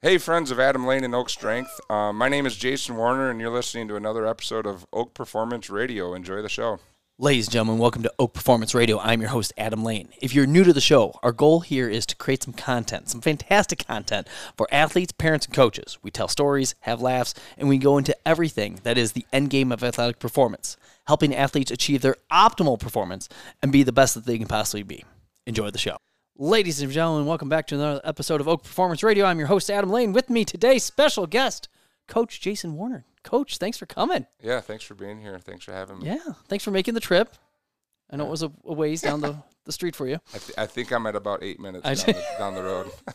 Hey, friends of Adam Lane and Oak Strength. Uh, my name is Jason Warner, and you're listening to another episode of Oak Performance Radio. Enjoy the show. Ladies and gentlemen, welcome to Oak Performance Radio. I'm your host, Adam Lane. If you're new to the show, our goal here is to create some content, some fantastic content for athletes, parents, and coaches. We tell stories, have laughs, and we go into everything that is the end game of athletic performance, helping athletes achieve their optimal performance and be the best that they can possibly be. Enjoy the show. Ladies and gentlemen, welcome back to another episode of Oak Performance Radio. I'm your host, Adam Lane. With me today, special guest, Coach Jason Warner. Coach, thanks for coming. Yeah, thanks for being here. Thanks for having me. Yeah, thanks for making the trip. I know it was a, a ways down the, the street for you. I, th- I think I'm at about eight minutes down the, down the road.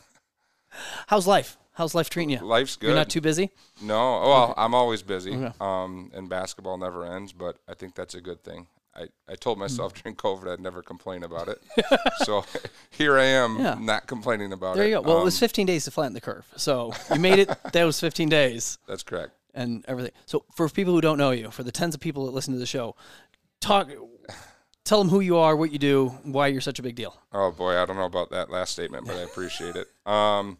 How's life? How's life treating you? Life's good. You're not too busy? no, well, I'm always busy, Okay. um, and basketball never ends, but I think that's a good thing. I, I told myself Mm. during COVID I'd never complain about it. so here I am, Yeah. not complaining about it. There it. you go. Well, it was Um, 15 days to flatten the curve. So you made it. that was 15 days that's correct. and everything. So for people who don't know you, for the tens of people that listen to the show, talk, tell them who you are, what you do, why you're such a big deal. Oh boy, I don't know about that last statement, but I appreciate it. Um,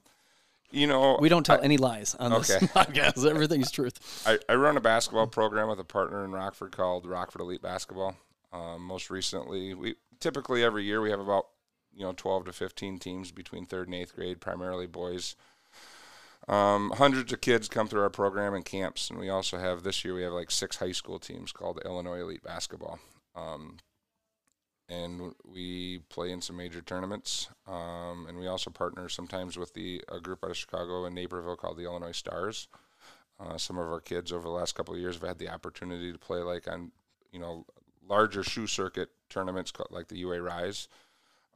you know, We don't tell any lies on this Okay. podcast. Everything's truth. I, I run a basketball program with a partner in Rockford called Rockford Elite Basketball. Um, most recently, we typically every year we have about you know 12 to 15 teams between third and eighth grade, primarily boys. Um, hundreds of kids come through our program and camps, and we also have this year we have like six high school teams called Illinois Elite Basketball. Um, and we play in some major tournaments, um, and we also partner sometimes with the a group out of Chicago and Naperville called the Illinois Stars. Uh, some of our kids over the last couple of years have had the opportunity to play like on, you know, larger shoe circuit tournaments like the UA Rise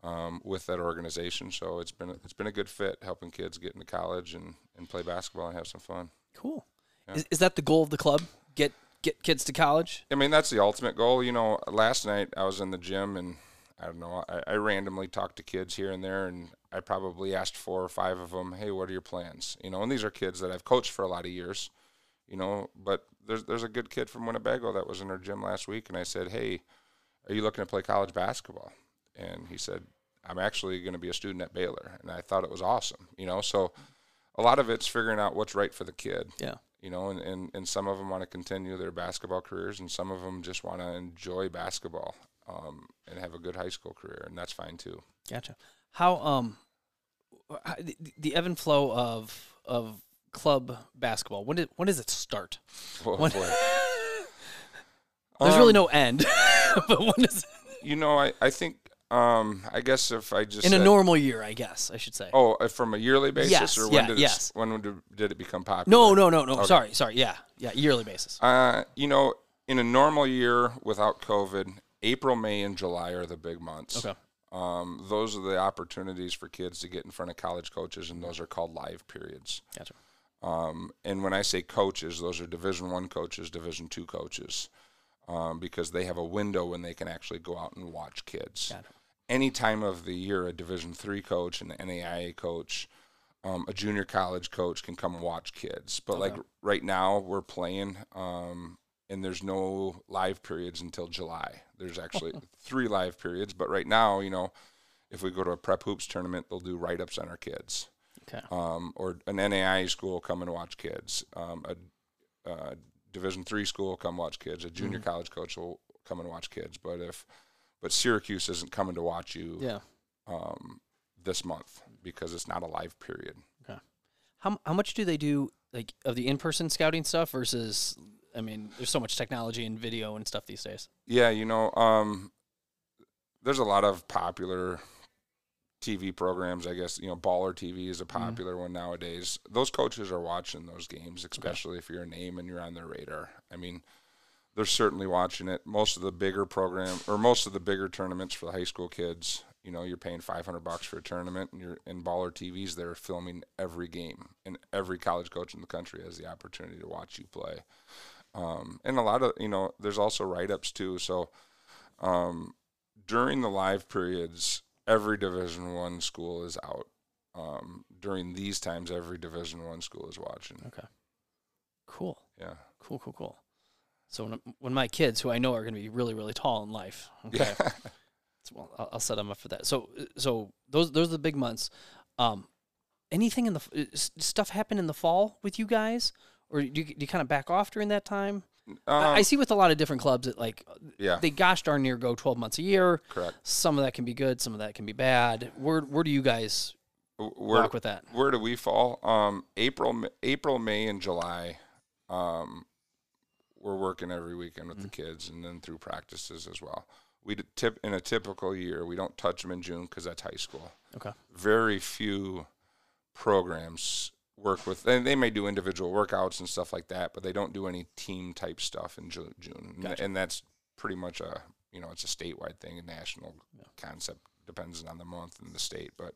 um, with that organization. So it's been it's been a good fit helping kids get into college and, and play basketball and have some fun. Cool. Yeah. Is, is that the goal of the club? Get get kids to college? I mean, that's the ultimate goal. You know, last night I was in the gym and I don't know, I, I randomly talked to kids here and there, and I probably asked four or five of them, "Hey, what are your plans?" You know, and these are kids that I've coached for a lot of years. You know, but there's there's a good kid from Winnebago that was in our gym last week, and I said, "Hey, are you looking to play college basketball?" And he said, "I'm actually going to be a student at Baylor," and I thought it was awesome. You know, so a lot of it's figuring out what's right for the kid Yeah. you know, and, and, and some of them want to continue their basketball careers, and some of them just want to enjoy basketball um, and have a good high school career, and that's fine too. Gotcha. How um, the, the ebb and flow of of club basketball. When did when does it start? Oh, When-. There's really Um, no end, but when does You know, I, I think, um, I guess if I just in a normal year? I guess I should say. Oh, uh, from a yearly basis, Yes, or when yeah, did yes. it, when would it- did it become popular? No, no, no, no. Okay. Sorry, sorry. Yeah, yeah. Yearly basis. Uh, you know, in a normal year without COVID, April, May, and July are the big months. Okay. Um, those are the opportunities for kids to get in front of college coaches, and those are called live periods. Gotcha. Um, and when I say coaches, those are Division One coaches, Division Two coaches, um, because they have a window when they can actually go out and watch kids. Any time of the year, a Division Three coach, an NAIA coach, um, a junior college coach can come and watch kids. But like right now, we're playing, um, and there's no live periods until July. There's actually three live periods, but right now, you know, if we go to a prep hoops tournament, they'll do write ups on our kids Okay. um, or an NAIA school come and watch kids. Um, a, uh Division three school come watch kids. A junior college coach will come and watch kids. But if but Syracuse isn't coming to watch you Yeah. um, this month because it's not a live period. How how much do they do like of the in person scouting stuff versus? I mean, there's so much technology and video and stuff these days. Yeah, you know, um, there's a lot of popular TV programs. I guess you know, Baller TV is a popular one nowadays. Those coaches are watching those games, especially if you're a name and you're on their radar. I mean, they're certainly watching it. Most of the bigger program or most of the bigger tournaments for the high school kids, you know, you're paying 500 bucks for a tournament, and you're in Baller TVs. They're filming every game, and every college coach in the country has the opportunity to watch you play. Um, and a lot of you know, there's also write ups too. So um, during the live periods, every Division One school is out. Um, during these times, every Division One school is watching. Okay. Cool. Yeah. Cool. Cool. Cool. So when when my kids, who I know are going to be really really tall in life, okay, Yeah. so, well, I'll, I'll set them up for that. So so those those are the big months. Um, anything in the f- stuff happen in the fall with you guys, or do you, do you kind of back off during that time? I, I Um, see with a lot of different clubs that like yeah, they gosh darn near go twelve months a year. correct. Some of that can be good, some of that can be bad. Where where do you guys Where, walk with that? where do we fall? Um, April, April, May, and July. Um, we're working every weekend with the kids, and then through practices as well. We tip in a typical year, we don't touch them in June because that's high school. Okay. Very few programs work with, and they may do individual workouts and stuff like that, but they don't do any team type stuff in Ju- June, and, Gotcha. and that's pretty much a you know it's a statewide thing, a national concept, depends on the month and the state, but.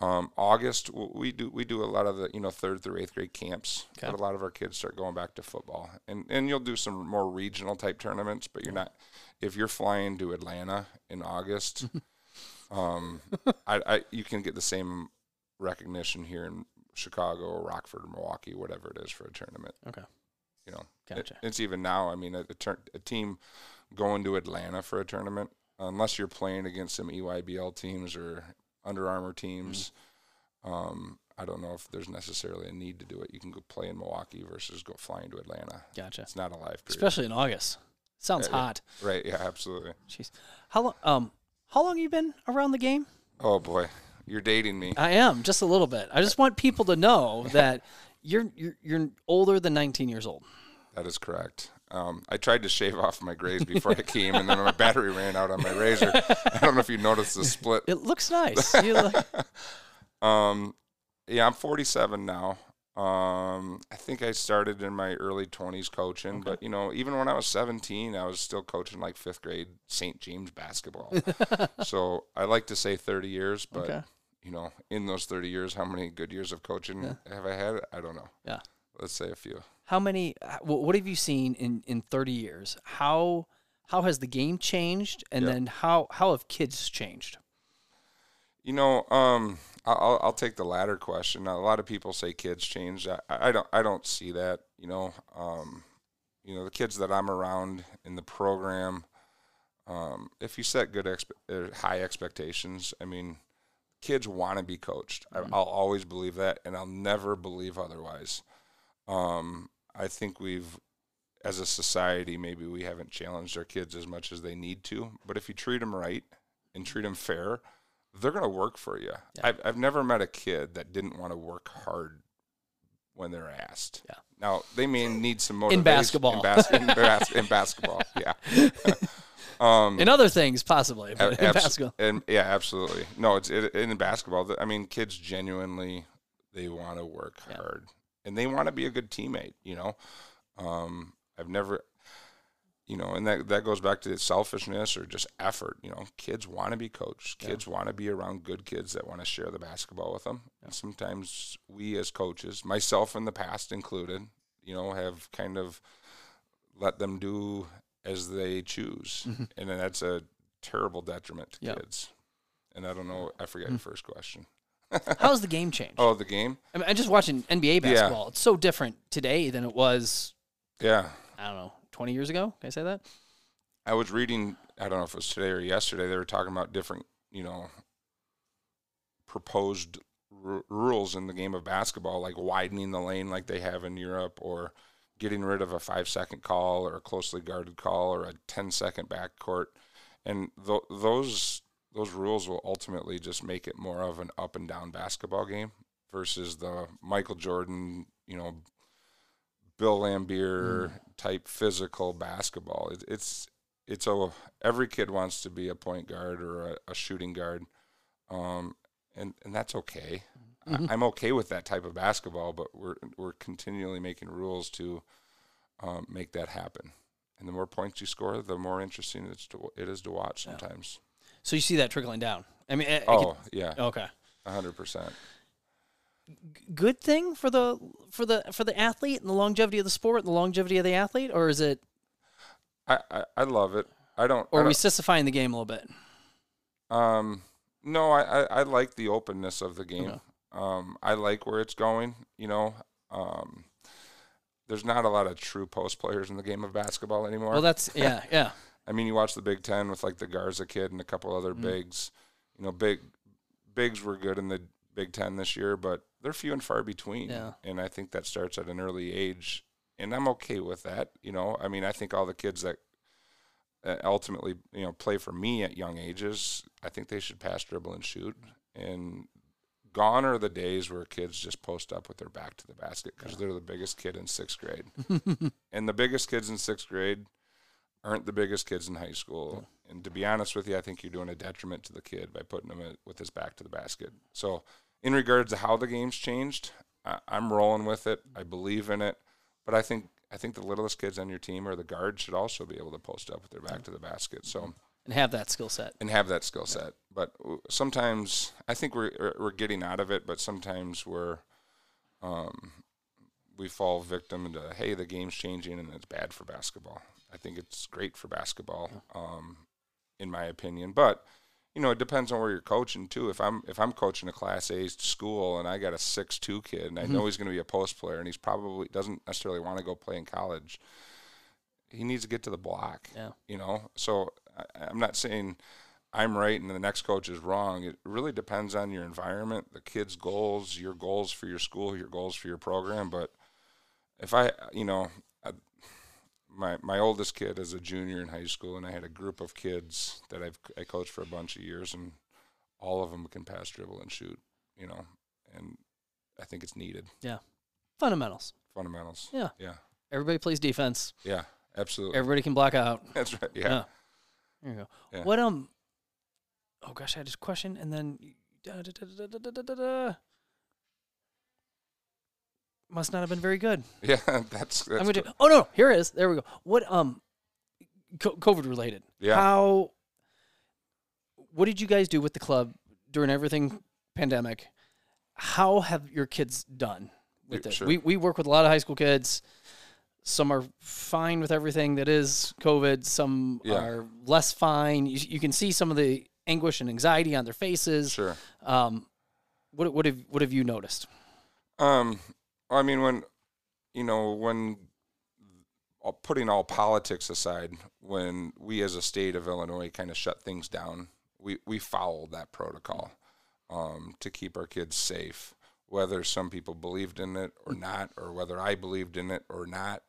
Um, August we do we do a lot of the you know third through eighth grade camps, Okay. but a lot of our kids start going back to football, and and you'll do some more regional type tournaments, but you're not if you're flying to Atlanta in August, um, I, I you can get the same recognition here in Chicago or Rockford or Milwaukee, whatever it is for a tournament. Okay. You know, It- it's even now. I mean, a, a, tur- a team going to Atlanta for a tournament, unless you're playing against some EYBL teams or Under Armour teams. Mm-hmm. Um, I don't know if there's necessarily a need to do it. You can go play in Milwaukee versus go flying to Atlanta. Gotcha. It's not a live period. Especially in August. Sounds Yeah, yeah. hot. right? Yeah, absolutely. Jeez. How long um how long you been around the game? Oh boy, you're dating me. I am, just a little bit. I just want people to know that you're you're you're older than 19 years old. That is correct. Um, I tried to shave off my grays before I came, and then my battery ran out on my razor. I don't know if you noticed the split. It looks nice. You look, Um, yeah, I'm 47 now. Um, I think I started in my early 20s coaching, but you know, even when I was 17, I was still coaching like fifth grade St. James basketball. so I like to say 30 years, but Okay. you know, in those 30 years, how many good years of coaching have I had? I don't know. Yeah. Let's say a few. How many? What have you seen in in 30 years? How how has the game changed, and Yeah. then how how have kids changed? You know, um, I- I'll I'll take the latter question. Now, a lot of people say kids change. I, I don't I don't see that. You know, um, you know the kids that I'm around in the program. Um, if you set good expe- uh, high expectations, I mean, kids want to be coached. I, I'll always believe that, and I'll never believe otherwise. Um, I think we've, as a society, maybe we haven't challenged our kids as much as they need to. But if you treat them right and treat them fair, they're going to work for you. I've, I've never met a kid that didn't want to work hard when they're asked. Yeah. Now they may need some motivation basketball. In, bas- in, bas- in basketball, yeah. um, In other things, possibly, but in basketball. and yeah, absolutely. No, it's it, in basketball. I mean, kids genuinely they want to work Yeah. hard and they want to be a good teammate. You know, um, I've never, you know, and that that goes back to selfishness or just effort. You know, kids want to be coached. Kids want to be around good kids that want to share the basketball with them. And sometimes we as coaches, myself in the past included, you know, have kind of let them do as they choose, and then that's a terrible detriment to Mm-hmm. Kids. And I don't know. I forget Mm. your first question. How's the game changed? Oh, the game. I mean, I'm just watching NBA basketball. It's so different today than it was. Yeah, I don't know, 20 years ago. Can I say that? I was reading. I don't know if it was today or yesterday. They were talking about different, you know, proposed r- rules in the game of basketball, like widening the lane like they have in Europe, or getting rid of a five-second call or a closely guarded call or a 10-second backcourt, and th- those those rules will ultimately just make it more of an up and down basketball game versus the Michael Jordan, you know, Bill Laimbeer type physical basketball. It, it's it's a every kid wants to be a point guard or a, a shooting guard, um, and and that's okay. I, I'm okay with that type of basketball, but we're we're continually making rules to um, make that happen. And the more points you score, the more interesting it's to, it is to watch sometimes. So you see that trickling down. I mean, I Oh yeah, could- okay. hundred percent. Good thing for the for the for the athlete and the longevity of the sport and the longevity of the athlete, or is it? I, I I love it. I don't. Or I are we don't- the game a little bit? Um, no, I, I, I like the openness of the game. Okay. Um, I like where it's going. You know, um, there's not a lot of true post players in the game of basketball anymore. Well, that's yeah, yeah. I mean, you watch the Big Ten with like the Garza kid and a couple other Mm-hmm. bigs. You know, big bigs were good in the Big Ten this year, but they're few and far between. Yeah. And I think that starts at an early age, and I'm okay with that. You know, I mean, I think all the kids that uh, ultimately, you know, play for me at young ages, I think they should pass, dribble, and shoot. And gone are the days where kids just post up with their back to the basket because they're the biggest kid in sixth grade, and the biggest kids in sixth grade aren't the biggest kids in high school. And to be honest with you, I think you're doing a detriment to the kid by putting him with his back to the basket. So, in regards to how the game's changed, I, I'm rolling with it. I believe in it, but I think I think the littlest kids on your team or the guards should also be able to post up with their back to the basket. So and have that skill set. and have that skill set. But w- sometimes I think we're we're- we're getting out of it, but sometimes we're um, we fall victim to hey the game's changing and it's bad for basketball. I think it's great for basketball, um, in my opinion. But you know it depends on where you're coaching too. If I'm if I'm coaching a Class A school and I got a six two kid and I mm-hmm. know he's going to be a post player and he's probably doesn't necessarily want to go play in college, he needs to get to the block Yeah. you know so I, i'm not saying i'm right and the next coach is wrong it really depends on your environment the kids goals your goals for your school your goals for your program but if i you know I, my my oldest kid is a junior in high school and i had a group of kids that i've i coached for a bunch of years and all of them can pass dribble and shoot you know and i think it's needed Yeah, Fundamentals. fundamentals Yeah. yeah Everybody plays defense. yeah absolutely Everybody can block out. that's right yeah, There you go. Yeah. What um? Oh gosh, I had this question, and then da, da, da, da, da, da, da, da, da. Must not have been very good. yeah that's, that's I'm gonna do, oh no, here it is. There we go. What um, co- COVID related? Yeah. How? What did you guys do with the club during everything pandemic? How have your kids done with Yeah, it? sure. We we work with a lot of high school kids. Some are fine with everything that is COVID. Some Yeah. are less fine. You, you can see some of the anguish and anxiety on their faces. sure Um, what what have what have you noticed? Um, I mean, when you know, when putting all politics aside, when we as a state of Illinois kind of shut things down, we we followed that protocol um, to keep our kids safe. Whether some people believed in it or not, or whether I believed in it or not,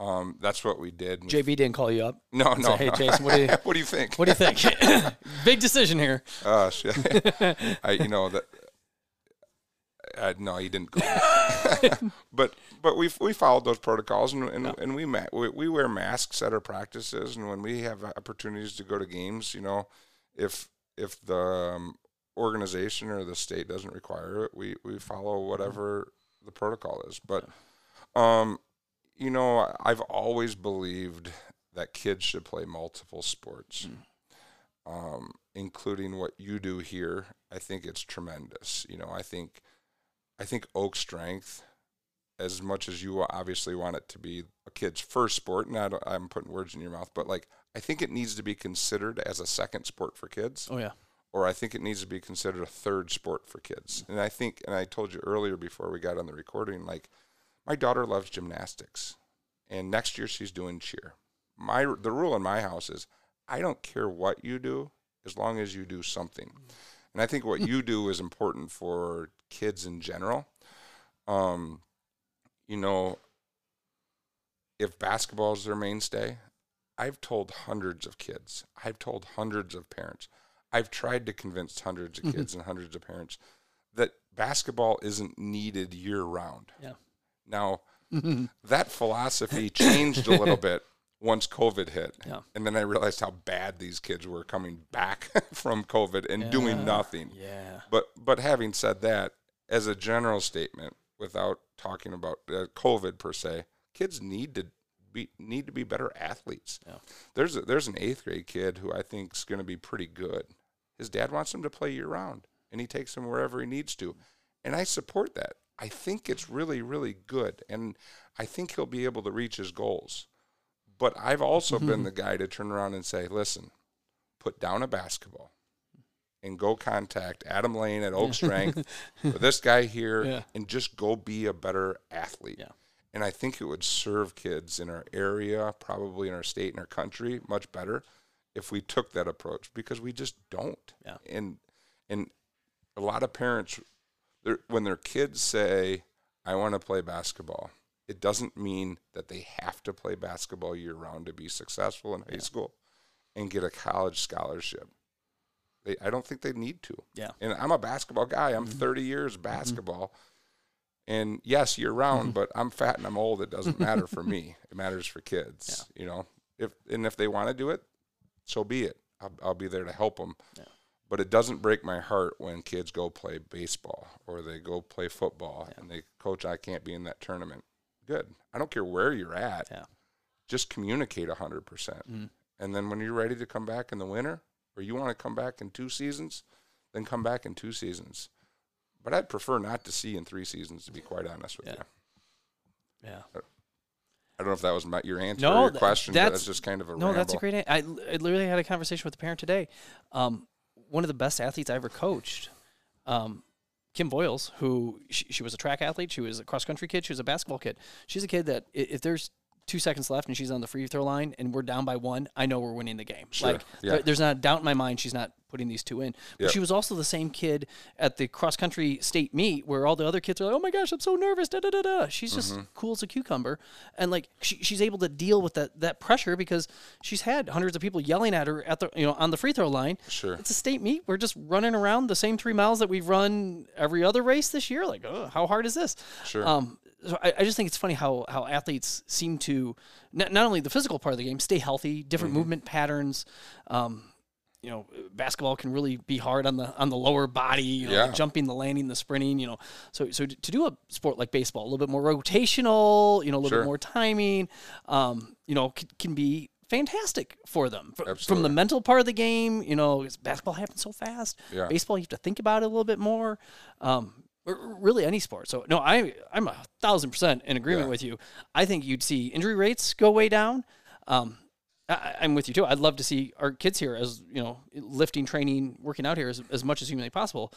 um, that's what we did. We- JB didn't call you up. no, no. say, "Hey, Jason, what do you- what do you think? What do you think? Big decision here. Oh shit! I you know that. Uh, no, he didn't go. but but we we followed those protocols and and, and we, ma- we we wear masks at our practices and when we have opportunities to go to games, you know, if if the um, organization or the state doesn't require it, we we follow whatever the protocol is. But um, you know, I've always believed that kids should play multiple sports um, including what you do here, I think it's tremendous. You know, I think, I think Oak Strength, as much as you obviously want it to be a kid's first sport, and I I'm putting words in your mouth, but like I think it needs to be considered as a second sport for kids, Oh yeah. or I think it needs to be considered a third sport for kids. And I think, and I told you earlier before we got on the recording, like my daughter loves gymnastics, and next year she's doing cheer. My the rule in my house is I don't care what you do as long as you do something. Mm. And I think what you do is important for kids in general. Um, you know, if basketball is their mainstay, I've told hundreds of kids, I've told hundreds of parents, I've tried to convince hundreds of kids and hundreds of parents that basketball isn't needed year round. Yeah. Now, that philosophy changed a little bit once COVID hit. Yeah. And then I realized how bad these kids were coming back from COVID and Yeah. doing nothing. Yeah. But but having said that, as a general statement, without talking about uh, COVID per se, kids need to be need to be better athletes. Yeah. There's a, there's an eighth grade kid who I think is going to be pretty good. His dad wants him to play year round, and he takes him wherever he needs to, and I support that. I think it's really really good, and I think he'll be able to reach his goals. But I've also been mm-hmm. the guy to turn around and say, listen, put down a basketball and go contact Adam Lane at Oak Strength or this guy here Yeah. and just go be a better athlete. Yeah. And I think it would serve kids in our area, probably in our state and our country, much better if we took that approach because we just don't. Yeah. And and a lot of parents they're, when their kids say, "I want to play basketball," it doesn't mean that they have to play basketball year round to be successful in high school and get a college scholarship. They, I don't think they need to. Yeah. And I'm a basketball guy. I'm mm-hmm. 30 years mm-hmm. basketball. And yes, year round, mm-hmm. but I'm fat and I'm old. It doesn't matter for me. It matters for kids. Yeah. You know, if and if they want to do it, so be it. I'll, I'll be there to help them. Yeah. But it doesn't break my heart when kids go play baseball or they go play football and they coach. I can't be in that tournament. Good. I don't care where you're at. Yeah. Just communicate hundred percent. Mhm. And then when you're ready to come back in the winter, or you want to come back in two seasons, then come back in two seasons. But I'd prefer not to see in three seasons, to be quite honest with Yeah. you. Yeah. I don't know if that was my, your answer No, or your question, but that's- that's just kind of a No, that's a great. an- I, I literally had a conversation with a parent today. Um, one of the best athletes I ever coached, um, Kim Boyles, who she, she was a track athlete, she was a cross country kid, she was a basketball kid. She's a kid that if there's two seconds left and she's on the free throw line and we're down by one, I know we're winning the game. Sure, Like yeah. there- there's not a doubt in my mind she's not putting these two in. But Yep. she was also the same kid at the cross country state meet where all the other kids are like, "Oh my gosh, I'm so nervous." Da da da da. She's just Mm-hmm. cool as a cucumber, and like she, she's able to deal with that that pressure because she's had hundreds of people yelling at her at the you know on the free throw line. Sure. It's a state meet. We're just running around the same three miles that we've run every other race this year. Like, oh, how hard is this? Sure. Um, so I, I just think it's funny how how athletes seem to not, not only the physical part of the game stay healthy, different Mm-hmm. movement patterns. Um, you know, basketball can really be hard on the on the lower body. You know, Yeah. the jumping, the landing, the sprinting. You know, so so to do a sport like baseball, a little bit more rotational. You know, a little Sure. bit more timing. Um, you know, can, can be fantastic for them Fr- from the mental part of the game. You know, basketball happens so fast. Yeah. Baseball, you have to think about it a little bit more. Um, really any sport. So no, I I'm a thousand percent in agreement Yeah. with you. I think you'd see injury rates go way down. Um, I, I'm with you too. I'd love to see our kids here as you know lifting, training, working out here as, as much as humanly possible.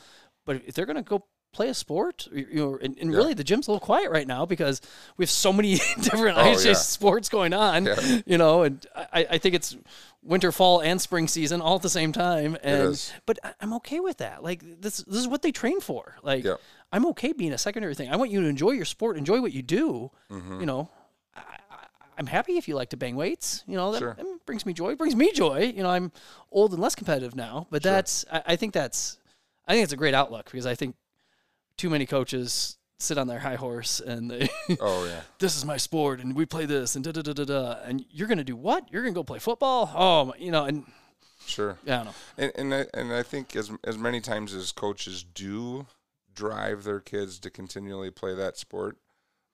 But if they're going to go play a sport, you know, and, and really the gym's a little quiet right now because we have so many different Oh, IHJ yeah. sports going on. Yeah. You know, and I, I think it's winter, fall, and spring season all at the same time. And but I'm okay with that. Like this, this is what they train for. Like. I'm okay being a secondary thing. I want you to enjoy your sport, enjoy what you do. Mm-hmm. You know, I'm happy if you like to bang weights. You know, that, Sure. that brings me joy. It brings me joy. You know, I'm old and less competitive now, but that's I, I think that's I think it's a great outlook because I think too many coaches sit on their high horse and they Oh yeah. this is my sport and we play this and da da da da da and you're gonna do what? You're gonna go play football? Oh, my- you know, and Sure. Yeah I don't know. And and I, and I think as as many times as coaches do drive their kids to continually play that sport,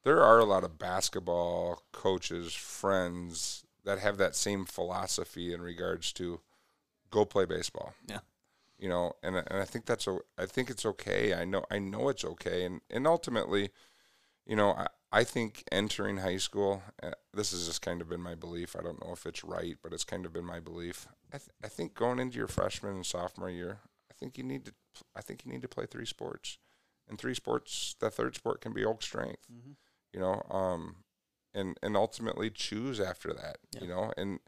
there are a lot of basketball coaches, friends that have that same philosophy in regards to go play baseball. Yeah. You know, and and I think that's o- I think it's okay. I know I know it's okay, and and ultimately, you know, I, I think entering high school, uh, this has just kind of been my belief. I don't know if it's right, but it's kind of been my belief. I, th- I think going into your freshman and sophomore year, I think you need to, I think you need to play three sports, and three sports. The third sport can be oak strength, you know, um, and and ultimately choose after that, you know, and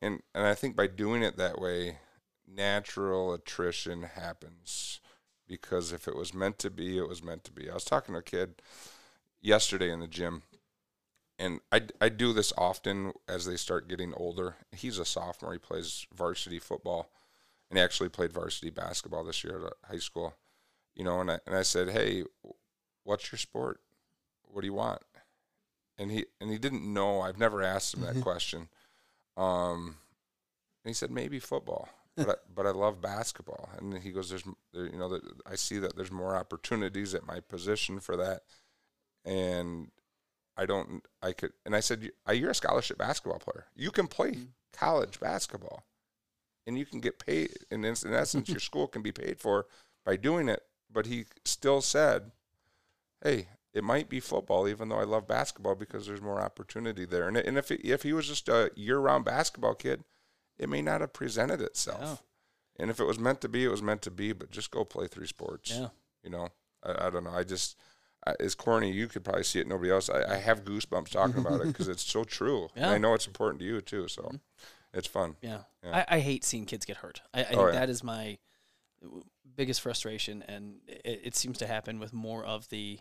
and and I think by doing it that way, natural attrition happens because if it was meant to be, it was meant to be. I was talking to a kid yesterday in the gym, and I, I do this often as they start getting older. He's a sophomore. He plays varsity football, and he actually played varsity basketball this year at high school. You know, and I and I said, "Hey, what's your sport? What do you want?" And he and he didn't know. I've never asked him that question. Um, and he said maybe football, but I, but I love basketball. And he goes, "There's, there, you know, that I see that there's more opportunities at my position for that." and I don't, I could, and I said, "You- you're a scholarship basketball player. You can play college basketball, and you can get paid. In, in essence, your school can be paid for by doing it." But he still said, "Hey, it might be football, even though I love basketball because there's more opportunity there. And, and if he, if he was just a year-round basketball kid, it may not have presented itself. Yeah. And if it was meant to be, it was meant to be. But just go play three sports. Yeah. You know, I, I don't know. I just I, it's corny. You could probably see it. Nobody else. I, I have goosebumps talking about it because it's so true. And Yeah. I know it's important to you too. So mm-hmm. it's fun. Yeah. Yeah. I, I hate seeing kids get hurt. I, I oh, think Oh, yeah. that is my biggest frustration, and it, it seems to happen with more of the,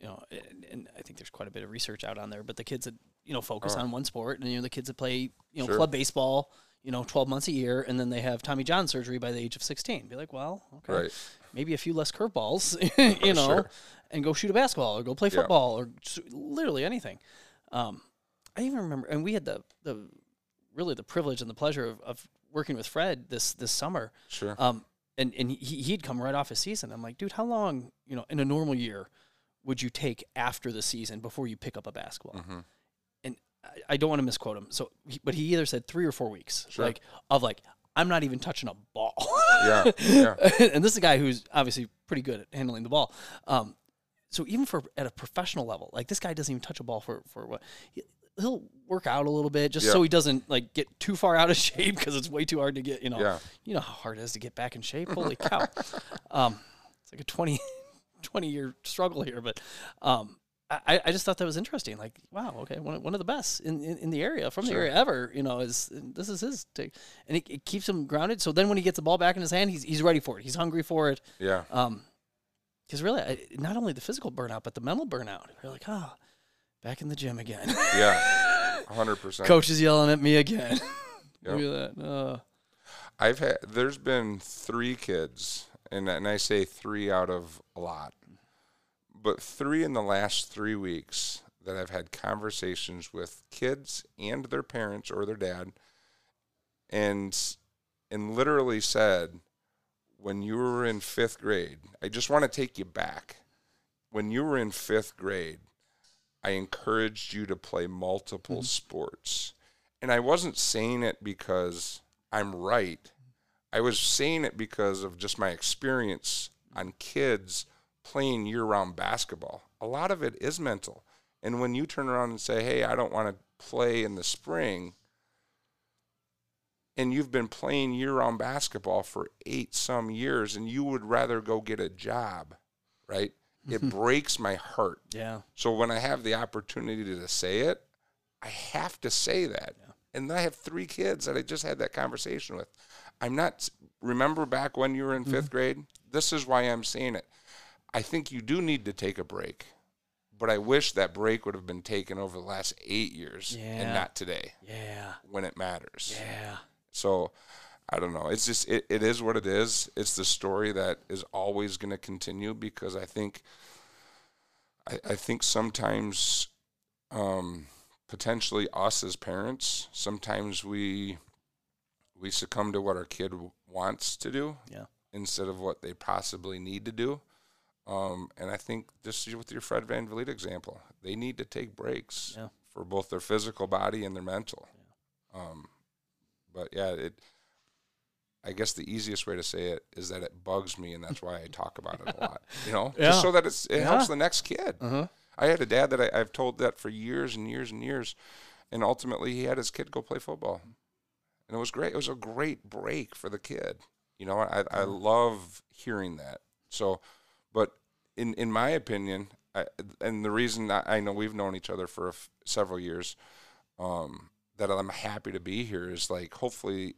you know, and, and I think there's quite a bit of research out on there, but the kids that you know focus on one sport, and you know the kids that play you know Sure. club baseball, you know, 12 months a year, and then they have Tommy John surgery by the age of 16. Be like, well, okay, Right. maybe a few less curveballs, you know, Sure. and go shoot a basketball or go play Yeah. football or literally anything. Um, I even remember, and we had the the really the privilege and the pleasure of, of working with Fred this this summer. Sure. Um, and and he he'd come right off his season. I'm like, dude, how long, you know, in a normal year, would you take after the season before you pick up a basketball? Mhm. And I, I don't want to misquote him. So, he, but he either said three or four weeks, Sure. like of like I'm not even touching a ball. Yeah, yeah. and this is a guy who's obviously pretty good at handling the ball. Um, so even for at a professional level, like this guy doesn't even touch a ball for for what he, he'll work out a little bit just so he doesn't like get too far out of shape because it's way too hard to get you know Yeah. you know how hard it is to get back in shape. Holy cow! Um, it's like a 20, 20 year struggle here, but um, I, I just thought that was interesting. Like, wow, okay, one, of- one of the best in, in, in the area from the area ever. You know, is this is his take, and it, it keeps him grounded. So then when he gets the ball back in his hand, he's he's ready for it. He's hungry for it. Yeah. Um, because really, I, not only the physical burnout, but the mental burnout. You're like, ah, back in the gym again. Yeah. hundred percent. Coach is yelling at me again. Yep. Look at that. Uh, I've had there's been three kids, and and I say three out of a lot, but three in the last three weeks that I've had conversations with kids and their parents or their dad, and and literally said, when you were in fifth grade, I just want to take you back. When you were in fifth grade, I encouraged you to play multiple mm-hmm. sports. And I wasn't saying it because I'm right. I was saying it because of just my experience on kids playing year round basketball. A lot of it is mental. And when you turn around and say, hey, I don't want to play in the spring, and you've been playing year round basketball for eight some years, and you would rather go get a job, right? It breaks my heart. yeah. So when I have the opportunity to say it, I have to say that. Yeah. And I have three kids that I just had that conversation with. I'm not, remember back when you were in mm-hmm. 5th grade? This is why I'm saying it. I think you do need to take a break, but I wish that break would have been taken over the last eight years Yeah. and not today Yeah. when it matters. Yeah. So I don't know. It's just it, it is what it is. It's the story that is always going to continue because I think I, I think sometimes um, potentially us as parents sometimes we we succumb to what our kid wants to do Yeah. Instead of what they possibly need to do. Um, and I think just with your Fred VanVleet example, they need to take breaks Yeah. for both their physical body and their mental. Um, but yeah, it. I guess the easiest way to say it is that it bugs me, and that's why I talk about it a lot. You know, Yeah. just so that it's it helps the next kid. Uh-huh. I had a dad that I, I've told that for years and years and years, and ultimately he had his kid go play football, and it was great. It was a great break for the kid. You know, I I love hearing that. So, but in in my opinion, I, and the reason I, I know we've known each other for a f- several years, um, that I'm happy to be here is like hopefully,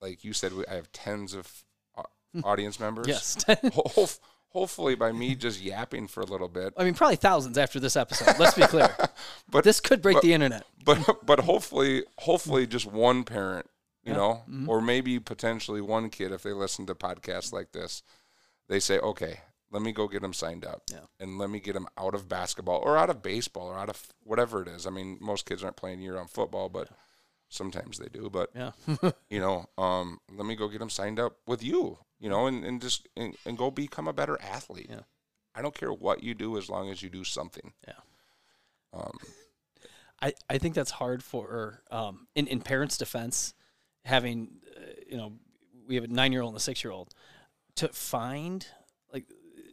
like you said, we, I have tens of au- audience members. Yes. Ho- hopefully, by me just yapping for a little bit, I mean, probably thousands after this episode. Let's be clear. but this could break but- the internet. but but hopefully hopefully just one parent you Yeah. know Mhm. or maybe potentially one kid if they listen to podcasts like this they say okay let me go get them signed up Yeah. and let me get them out of basketball or out of baseball or out of whatever it is i mean most kids aren't playing year round football but sometimes they do but Yeah. you know um, let me go get them signed up with you you know and, and just and, and go become a better athlete Yeah. i don't care what you do as long as you do something Yeah. um, I, I think that's hard for um, in in parents' defense, having uh, you know we have a nine year old and a six year old to find like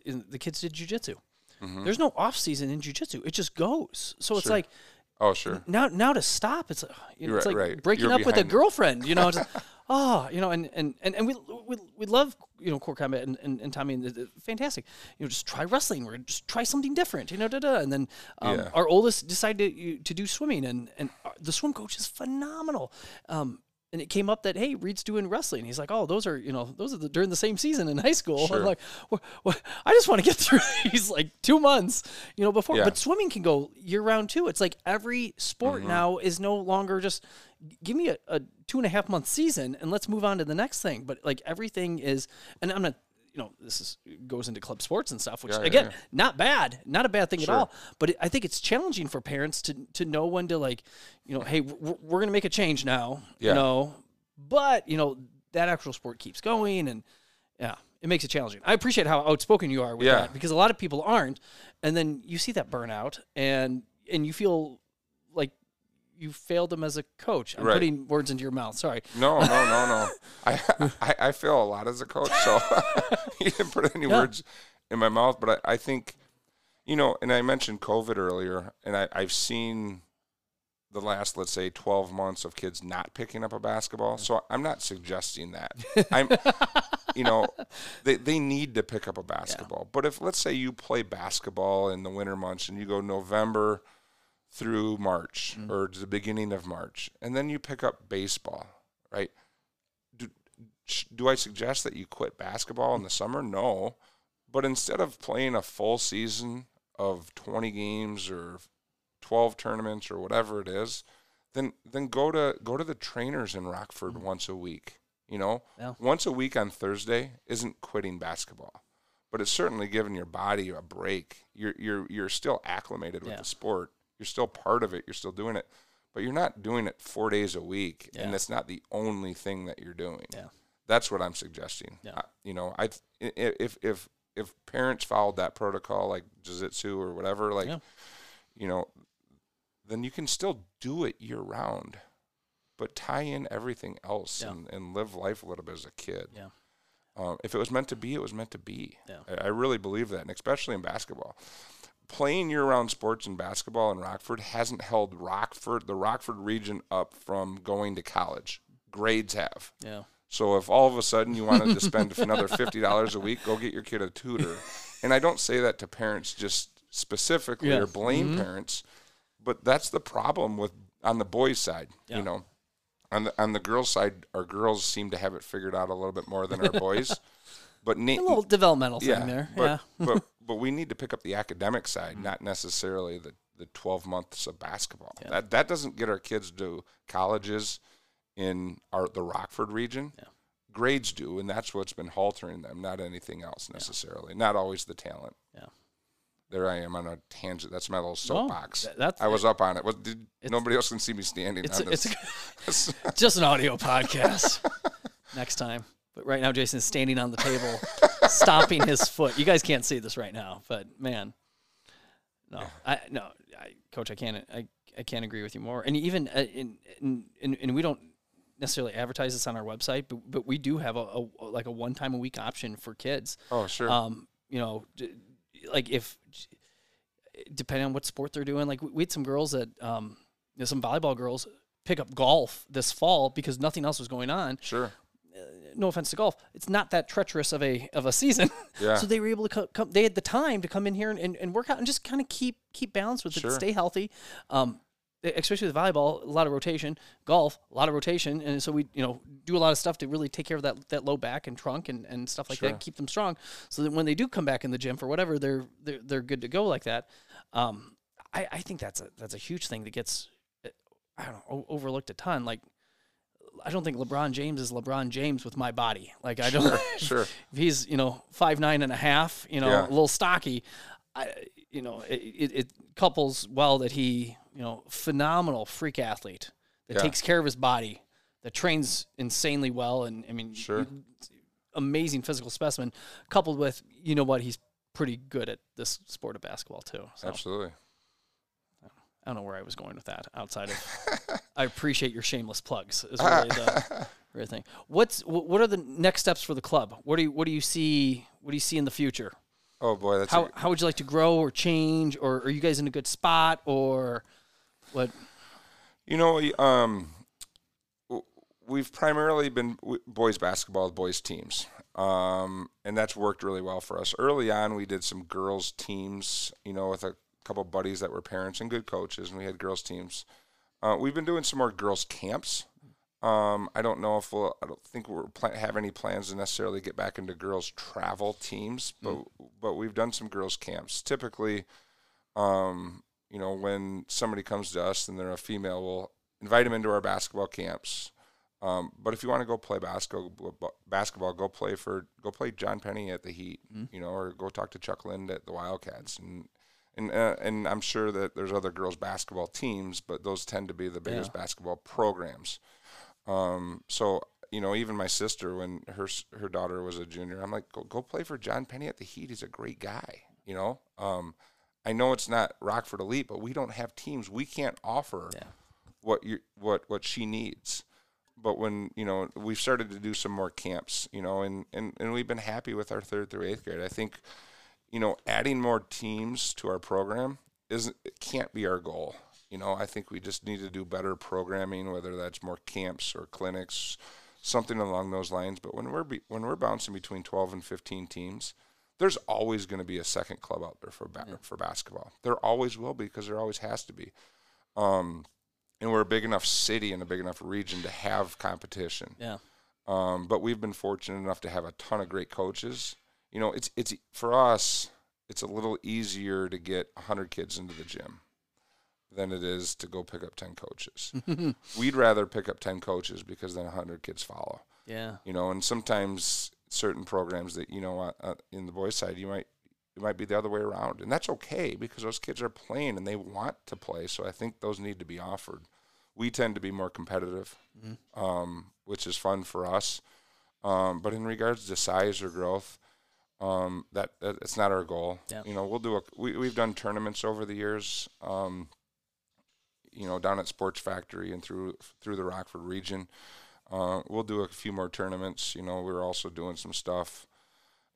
in, the kids did jujitsu. mhm. There's no off season in jujitsu; it just goes. So it's like oh sure now now to stop, it's uh, you know, You're it's right, like right. breaking You're up with a girlfriend. You know, just, oh, you know, and and and, and we, we we love you know core combat and, and, and Tommy and fantastic. You know, just try wrestling. We're just try something different. You know, da, da. and then um, Yeah. our oldest decided to to do swimming, and and uh, the swim coach is phenomenal. Um, and it came up that hey, Reed's doing wrestling. He's like, oh, those are you know those are the, during the same season in high school. Sure. I'm like, well, well, I just want to get through these like two months, you know, before. Yeah. But swimming can go year round too. It's like every sport Mm-hmm. now is no longer just give me a, a two and a half month season and let's move on to the next thing. But like everything is, and I'm not. You know, this is goes into club sports and stuff, which Yeah, yeah, again, yeah. not bad, not a bad thing Sure. at all. But it, I think it's challenging for parents to to know when to like, you know, hey, we're, we're going to make a change now. You know, but you know that actual sport keeps going, and yeah, it makes it challenging. I appreciate how outspoken you are with Yeah. that because a lot of people aren't, and then you see that burnout, and and you feel you failed them as a coach. I'm Right. putting words into your mouth. Sorry. No, no, no, no. I, I I fail a lot as a coach, so you didn't put any Yeah. words in my mouth. But I, I think, you know, and I mentioned COVID earlier, and I, I've seen the last, let's say, 12 months of kids not picking up a basketball. So I'm not suggesting that. I'm, you know, they, they need to pick up a basketball. But if, let's say, you play basketball in the winter months and you go November through March mm. or the beginning of March, and then you pick up baseball, right? Do, do I suggest that you quit basketball in the summer? No. But instead of playing a full season of 20 games or 12 tournaments or whatever it is, then then go to go to the trainers in Rockford mm. once a week. You know, Yeah. once a week on Thursday isn't quitting basketball, but it's certainly giving your body a break. You're you're you're still acclimated with Yeah. the sport. You're still part of it. You're still doing it, but you're not doing it four days a week, Yeah. and it's not the only thing that you're doing. Yeah. That's what I'm suggesting. Yeah. I, you know, I i- if if if parents followed that protocol like jiu-jitsu or whatever, like Yeah. you know, then you can still do it year round, but tie in everything else Yeah. and, and live life a little bit as a kid. Yeah. Um, if it was meant to be, it was meant to be. Yeah. I, I really believe that, and especially in basketball. Playing year-round sports and basketball in Rockford hasn't held Rockford, the Rockford region, up from going to college. Grades have. Yeah. So if all of a sudden you wanted to spend another fifty dollars a week, go get your kid a tutor. And I don't say that to parents just specifically Yeah. or blame mm-hmm. parents, but that's the problem with on the boys' side. Yeah. You know, on the on the girls' side, our girls seem to have it figured out a little bit more than our boys. But na- A little developmental thing there. but, yeah. but but we need to pick up the academic side, not necessarily the the twelve months of basketball. Yeah. That that doesn't get our kids to colleges in our the Rockford region. Yeah. Grades do, and that's what's been haltering them, not anything else necessarily. Not always the talent. Yeah. There I am on a tangent. That's my little soapbox. th- that's- I was up on it. Was, did, nobody else can see me standing It's on a, it's a, just an audio podcast. Next time. But right now, Jason's standing on the table, stomping his foot. You guys can't see this right now, but man, no, I no, I, coach, I can't, I, I can't agree with you more. And even uh, in, in, in, and we don't necessarily advertise this on our website, but but we do have a, a like a one time a week option for kids. oh sure. Um, you know, d- like if depending on what sport they're doing, like we we had some girls that um, you know, some volleyball girls pick up golf this fall because nothing else was going on. sure. No offense to golf, it's not that treacherous of a of a season. Yeah. so they were able to co- come. They had the time to come in here and, and, and work out and just kind of keep keep balance with Sure. it, stay healthy. Um, especially with volleyball, a lot of rotation. Golf, a lot of rotation, and so we you know do a lot of stuff to really take care of that that low back and trunk and, and stuff like Sure. that, keep them strong, so that when they do come back in the gym for whatever, they're they're they're good to go like that. Um, I, I think that's a that's a huge thing that gets I don't know overlooked a ton. Like I don't think LeBron James is LeBron James with my body. Like I don't. Sure. if he's you know five nine and a half, you know Yeah. a little stocky, I you know it, it, it couples well that he you know phenomenal freak athlete that Yeah. takes care of his body, that trains insanely well, and I mean Sure. amazing physical specimen, coupled with you know what he's pretty good at this sport of basketball too. So Absolutely. I don't know where I was going with that. Outside of, I appreciate your shameless plugs. Is really the really thing. What's what are the next steps for the club? What do you what do you see? What do you see in the future? Oh boy, that's How a, how would you like to grow or change? Or are you guys in a good spot? Or what? You know, um, we've primarily been boys basketball, boys teams, um, and that's worked really well for us. Early on, we did some girls teams, you know, with a couple buddies that were parents and good coaches, and we had girls teams. Uh, we've been doing some more girls camps, Um, I don't know if we'll. I don't think we're pla- have any plans to necessarily get back into girls travel teams, but but we've done some girls camps. Typically, um, you know, when somebody comes to us and they're a female, we'll invite them into our basketball camps. Um, but if you want to go play basketball, basketball, go play for go play John Penny at the Heat, you know, or go talk to Chuck Lind at the Wildcats, and and uh, and I'm sure that there's other girls basketball teams, but those tend to be the biggest basketball programs. Um, so you know, even my sister, when her her daughter was a junior, I'm like, go go play for John Penny at the Heat. He's a great guy. You know, um, I know it's not Rockford Elite, but we don't have teams. We can't offer Yeah. what you what what she needs. But when you know we've started to do some more camps, you know, and and and we've been happy with our third through eighth grade. I think, you know, adding more teams to our program isn't it can't be our goal. You know, I think we just need to do better programming, whether that's more camps or clinics, something along those lines. But when we're be, when we're bouncing between twelve and fifteen teams, there's always going to be a second club out there for ba- for basketball. There always will be because there always has to be. Um, and we're a big enough city and a big enough region to have competition. Yeah. Um, but we've been fortunate enough to have a ton of great coaches. You know, it's it's for us, it's a little easier to get 100 kids into the gym than it is to go pick up 10 coaches. We'd rather pick up 10 coaches because then 100 kids follow. Yeah. You know, and sometimes certain programs that you know uh, uh, in the boys' side, you might it might be the other way around, and that's okay because those kids are playing and they want to play. So I think those need to be offered. We tend to be more competitive, um, which is fun for us. Um, but in regards to size or growth, um, that, that it's not our goal. Yeah. You know, we'll do a we we've done tournaments over the years. Um, you know, down at Sports Factory and through through the Rockford region. Uh, we'll do a few more tournaments. You know, we're also doing some stuff.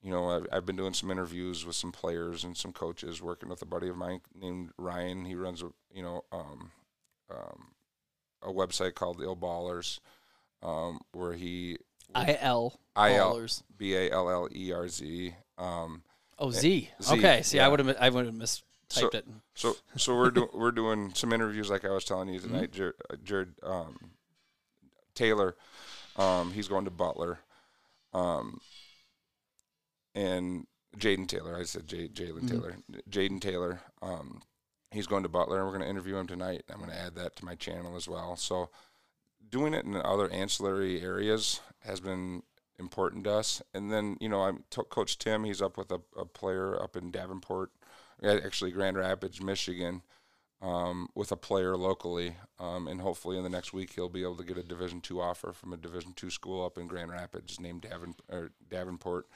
You know, I've, I've been doing some interviews with some players and some coaches, working with a buddy of mine named Ryan. He runs a you know um, um, a website called the Ill Ballers, um, where he I L I L. B A L L E R Z. Um, Oh Z. Z, Okay. See, I would have I would have mistyped So- it. So so we're doing we're doing some interviews like I was telling you tonight. Jared, Jared um, Taylor, um, he's going to Butler, um, and Jaden Taylor. I said J- Jalen Taylor. Jaden Taylor. Um, he's going to Butler, and we're going to interview him tonight. I'm going to add that to my channel as well. So doing it in other ancillary areas has been important to us. And then you know I'm Coach Tim. He's up with a, a player up in Davenport actually Grand Rapids, Michigan, um, with a player locally, um, and hopefully in the next week he'll be able to get a Division two offer from a Division two school up in Grand Rapids named Davin, or Davenport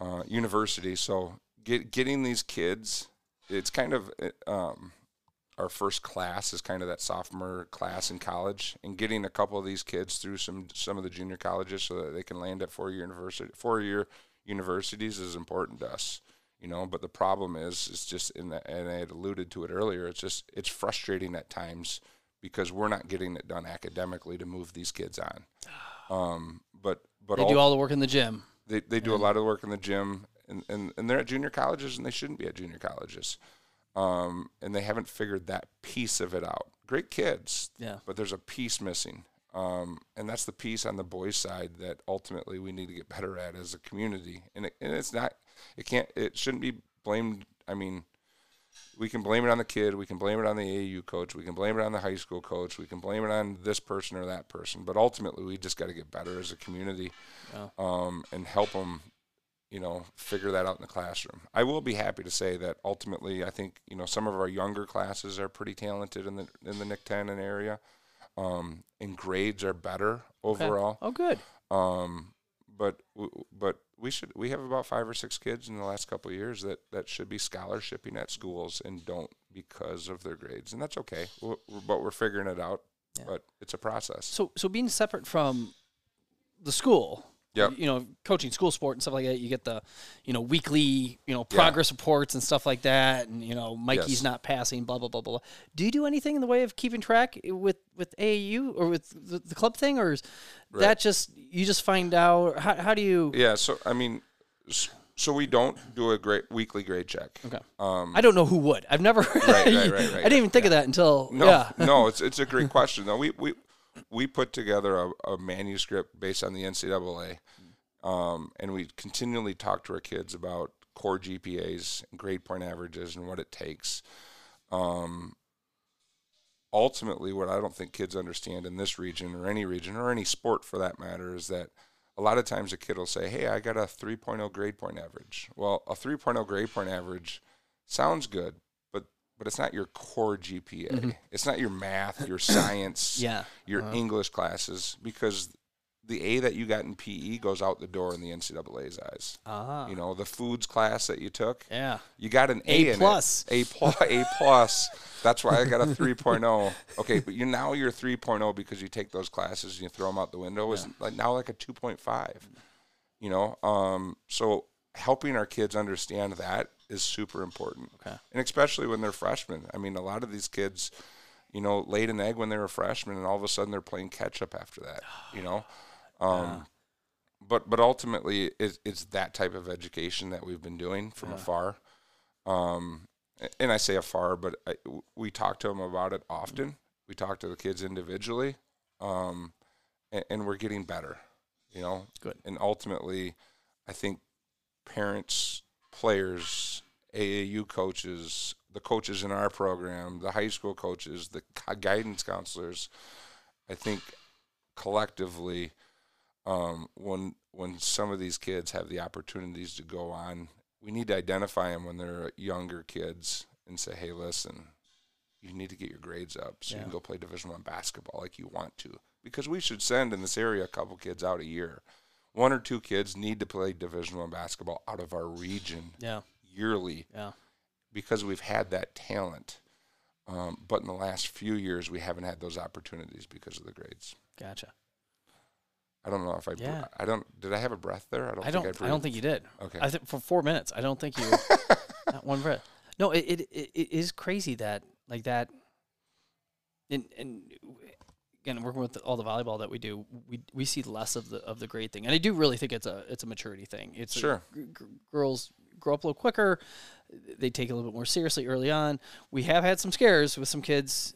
uh, University. So get, getting these kids, it's kind of um, our first class is kind of that sophomore class in college, and getting a couple of these kids through some some of the junior colleges so that they can land at four year university four year universities is important to us you know but the problem is it's just in the, and i had alluded to it earlier it's just it's frustrating at times because we're not getting it done academically to move these kids on. Um, but but They all, do all the work in the gym. they, they do a lot of work in the gym and, and, and they're at junior colleges and they shouldn't be at junior colleges um, and they haven't figured that piece of it out great kids Yeah. but there's a piece missing um, and that's the piece on the boys side that ultimately we need to get better at as a community and, it, and it's not it can't it shouldn't be blamed i mean we can blame it on the kid we can blame it on the AAU coach we can blame it on the high school coach we can blame it on this person or that person but ultimately we just got to get better as a community Yeah. um, and help them you know figure that out in the classroom i will be happy to say that ultimately i think you know some of our younger classes are pretty talented in the in the nick Tannen area um, and grades are better Okay. overall Oh, good. um, but w- but we should we have about five or six kids in the last couple of years that that should be scholarshiping at schools and don't because of their grades, and that's okay. W- w- But we're figuring it out. Yeah. But it's a process. So so being separate from the school. Yep. You know, coaching school sport and stuff like that. You get the, you know, weekly, you know, Yeah. progress reports and stuff like that, and you know, Mikey's Yes. not passing, blah blah blah blah. blah. Do you do anything in the way of keeping track with with AAU or with the, the club thing, or is Right. that just you just find out? How how do you? Yeah. So I mean, so we don't do a great weekly grade check. Okay. Um, I don't know who would. I've never. right, right, right. I didn't even think of that until. no, yeah. no, it's it's a great question though. We we we put together a, a manuscript based on the NCAA, um, and we continually talk to our kids about core GPAs and grade point averages and what it takes. Um, ultimately, what I don't think kids understand in this region or any region or any sport for that matter is that a lot of times a kid will say, Hey, I got a 3.0 grade point average. Well, a 3.0 grade point average sounds good, but it's not your core GPA. It's not your math, your science, Yeah. your English classes, because the A that you got in PE goes out the door in the NCAA's eyes. Ah. You know, the foods class that you took, Yeah. you got an A A, in it. plus. A plus. A plus. That's why I got a 3.0. Okay, but you now you're 3.0 because you take those classes and you throw them out the window is like now like a 2.5. You know, um, so helping our kids understand that is super important, Okay. and especially when they're freshmen. I mean, a lot of these kids, you know, laid an egg when they were freshmen, and all of a sudden they're playing catch up after that. You know, um, but but ultimately it's, it's that type of education that we've been doing from afar um, and i say afar but I, we talk to them about it often we talk to the kids individually um, and, and we're getting better you know Good. and ultimately i think parents players aau coaches the coaches in our program the high school coaches the guidance counselors i think collectively um, when when some of these kids have the opportunities to go on, we need to identify them when they're younger kids and say, "Hey, listen, you need to get your grades up so you can go play Division One basketball like you want to." Because we should send in this area a couple kids out a year. One or two kids need to play Division One basketball out of our region Yeah. yearly Yeah. because we've had that talent. Um, but in the last few years, we haven't had those opportunities because of the grades. Gotcha. I don't know if I. Yeah. I don't. Did I have a breath there? I don't. I don't. Think I, I, don't think you did. Okay. I think for four minutes. I don't think you. not one breath. No, it, it it it is crazy that like that. And and again, working with all the volleyball that we do, we we see less of the of the grade thing, and I do really think it's a it's a maturity thing. It's a- Sure. g- g- girls grow up a little quicker. They take a little bit more seriously early on. We have had some scares with some kids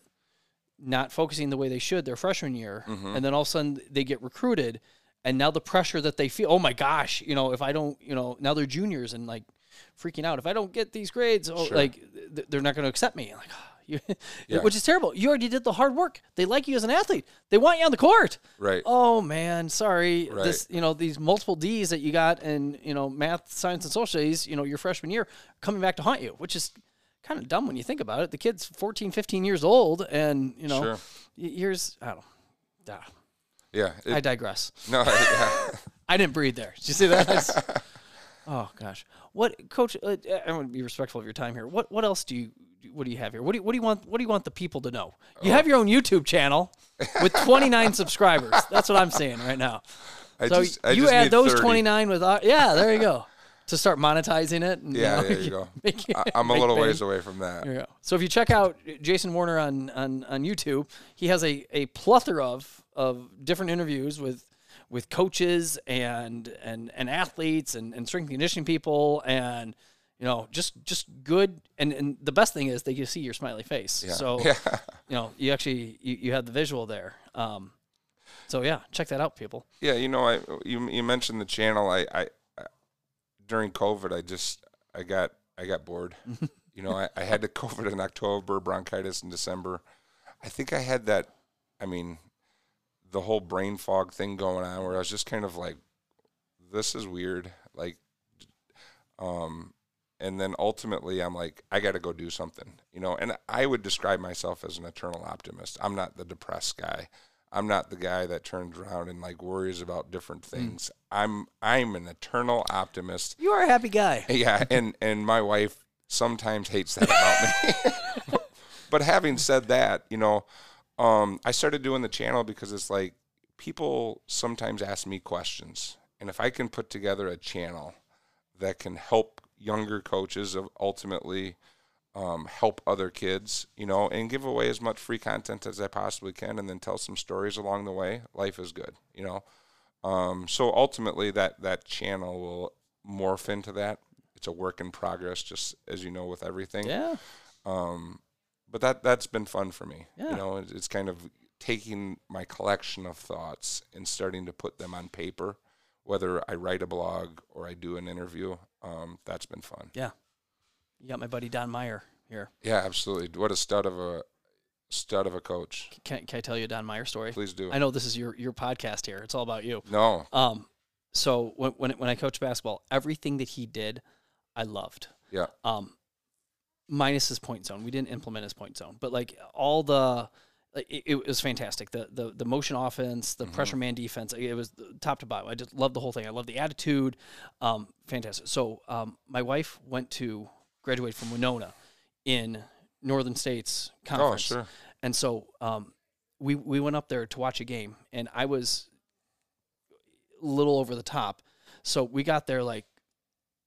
not focusing the way they should their freshman year, Mm-hmm. and then all of a sudden they get recruited, and now the pressure that they feel, oh my gosh, you know, if I don't, you know, now they're juniors and like freaking out. If I don't get these grades, oh, Sure. like th- they're not going to accept me. Like, you, Yeah. which is terrible. You already did the hard work. They like you as an athlete. They want you on the court. Right. Oh man, sorry. Right. This, you know, these multiple D's that you got in, you know, math, science, and social studies, you know, your freshman year, coming back to haunt you, which is kind of dumb when you think about it. The kid's 14, 15 years old, and you know, Sure. years. I don't. know. Ah, Yeah. it- I digress. no. yeah. I didn't breathe there. Did you see that? Oh gosh. What, coach? Uh, I want to be respectful of your time here. What What else do you? What do you have here? What do you, What do you want? What do you want the people to know? You Oh. have your own YouTube channel with 29 subscribers. That's what I'm saying right now. I So just, you add those 30. 29 with our, yeah, there you go. To start monetizing it. And, Yeah, know, there you go. make it- I, I'm a little ways away from that. There you go. So if you check out Jason Warner on, on, on YouTube, he has a, a plethora of, of different interviews with with coaches and and, and athletes and, and strength and conditioning people and you know just just good and, and the best thing is they can see your smiley face. Yeah. So yeah. you know you actually you, you have the visual there. Um, so yeah, check that out, people. Yeah, you know, I you you mentioned the channel. I, I, I during COVID, I just I got I got bored. you know, I, I had the COVID in October, bronchitis in December. I think I had that. I mean, the whole brain fog thing going on, where I was just kind of like, "This is weird." Like, um, and then ultimately, I'm like, I got to go do something. You know, and I would describe myself as an eternal optimist. I'm not the depressed guy. I'm not the guy that turns around and like worries about different things. I'm I'm an eternal optimist. You are a happy guy. Yeah, and and my wife sometimes hates that about me. but having said that, you know, um, I started doing the channel because it's like people sometimes ask me questions, and if I can put together a channel that can help younger coaches of ultimately um, help other kids, you know, and give away as much free content as I possibly can, and then tell some stories along the way. Life is good, you know. Um, so ultimately, that that channel will morph into that. It's a work in progress, just as you know with everything. Yeah. Um, but that that's been fun for me. Yeah. You know, it's, it's kind of taking my collection of thoughts and starting to put them on paper, whether I write a blog or I do an interview. Um, that's been fun. Yeah. You got my buddy Don Meyer here. Yeah, absolutely. What a stud of a stud of a coach. Can, can I tell you a Don Meyer story? Please do. I know this is your your podcast here. It's all about you. No. Um, so when when when I coached basketball, everything that he did, I loved. Yeah. Um, minus his point zone. We didn't implement his point zone, but like all the. Like, It, it was fantastic. The, the the motion offense, the pressure man defense. It was top to bottom. I just loved the whole thing. I loved the attitude. Um, fantastic. So um, my wife went to graduate from Winona in Northern States Oh, Conference. sure. And so um, we we went up there to watch a game, and I was a little over the top. So we got there like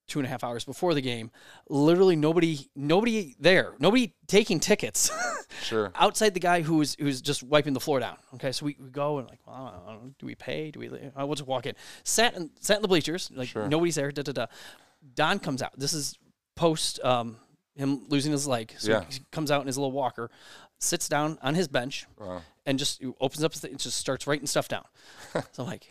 two and a half hours before the game. Literally nobody nobody there, nobody taking tickets Sure. outside the guy who was who's just wiping the floor down. Okay, so we, we go and like, well, I don't know, do we pay? Do we? I will just walk in. Sat in sat in the bleachers, like Sure. nobody's there. Da da da. Don comes out. This is post um, him losing his leg. So Yeah. he comes out in his little walker, sits down on his bench, Wow. and just opens up his just starts writing stuff down. so I'm like,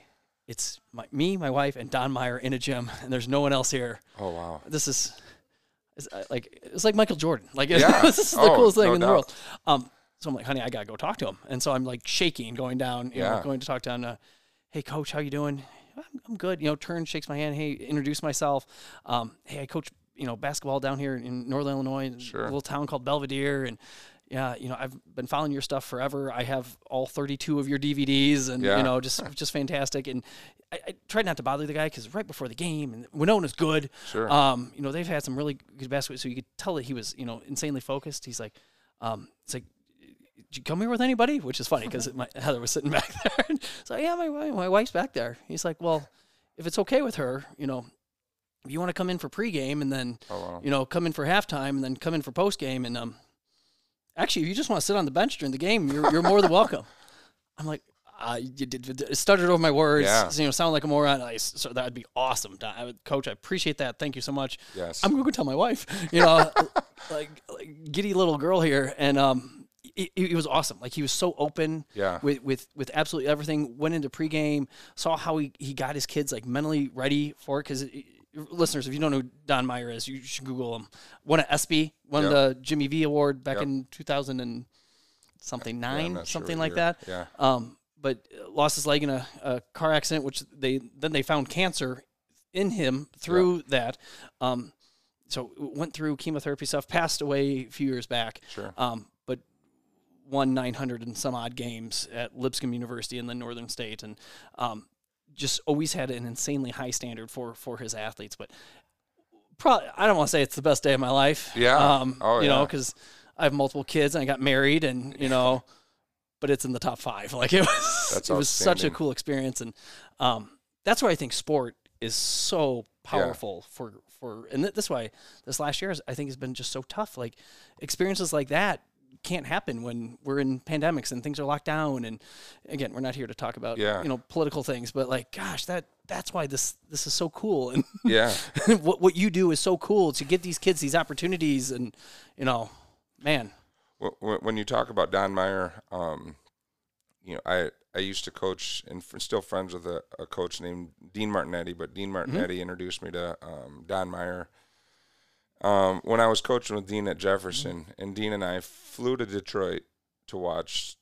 it's my, me, my wife, and Don Meyer in a gym, and there's no one else here. Oh wow. This is. It's uh, like it's like Michael Jordan. Like Yeah. this is the Oh, coolest thing no in the world. Um, so I'm like, honey, I gotta go talk to him. And so I'm like shaking, going down, you know, Yeah. going to talk down. Uh, hey, coach, how you doing? I'm, I'm good. You know, turn, shakes my hand. Hey, introduce myself. Um, hey, I coach, you know, basketball down here in Northern Illinois, Sure. a little town called Belvidere, and yeah, you know, I've been following your stuff forever. I have all 32 of your DVDs, and Yeah. you know, just just fantastic. And I, I tried not to bother the guy because right before the game, and Winona's good. Sure. Um, you know, they've had some really good basketball, so you could tell that he was, you know, insanely focused. He's like, um, it's like, did you come here with anybody? Which is funny because Heather was sitting back there. so yeah, my my wife's back there. He's like, well, if it's okay with her, you know, if you want to come in for pregame and then, Oh wow. you know, come in for halftime and then come in for postgame and um, actually, if you just want to sit on the bench during the game, you're you're more than welcome. I'm like. Uh, you did, it stuttered over my words. Yeah. You know, sound like a moron. I, so that would be awesome, I would, Coach. I appreciate that. Thank you so much. Yes. I'm gonna go tell my wife. You know, like, like giddy little girl here, and um, it, it was awesome. Like he was so open. Yeah. With with with absolutely everything. Went into pregame, saw how he he got his kids like mentally ready for it. Because listeners, if you don't know who Don Meyer is, you should Google him. Won an ESPY, won Yep. the Jimmy V Award back Yep. in 2000 and something nine, sure something what like that. Yeah. Um, but lost his leg in a, a car accident, which they then they found cancer in him through that. Um, so went through chemotherapy stuff, passed away a few years back. Sure. Um, but won 900 and some odd games at Lipscomb University in the Northern State, and um, just always had an insanely high standard for for his athletes. But probably, I don't want to say it's the best day of my life. Yeah. Um, Oh, you know, because I have multiple kids and I got married, and you know, but it's in the top five. Like it was, That's it was such a cool experience, and um, that's why I think sport is so powerful for for, and th- that's why this last year is, I think has been just so tough. Like experiences like that can't happen when we're in pandemics and things are locked down. And again, we're not here to talk about Yeah. you know political things, but like, gosh, that that's why this this is so cool, and Yeah. what what you do is so cool to get these kids these opportunities, and you know, man, Wh- wh- when you talk about Don Meyer, um, you know, I I used to coach and still friends with a, a coach named Dean Martinetti, but Dean Martinetti introduced me to um, Don Meyer. Um, when I was coaching with Dean at Jefferson, and Dean and I flew to Detroit to watch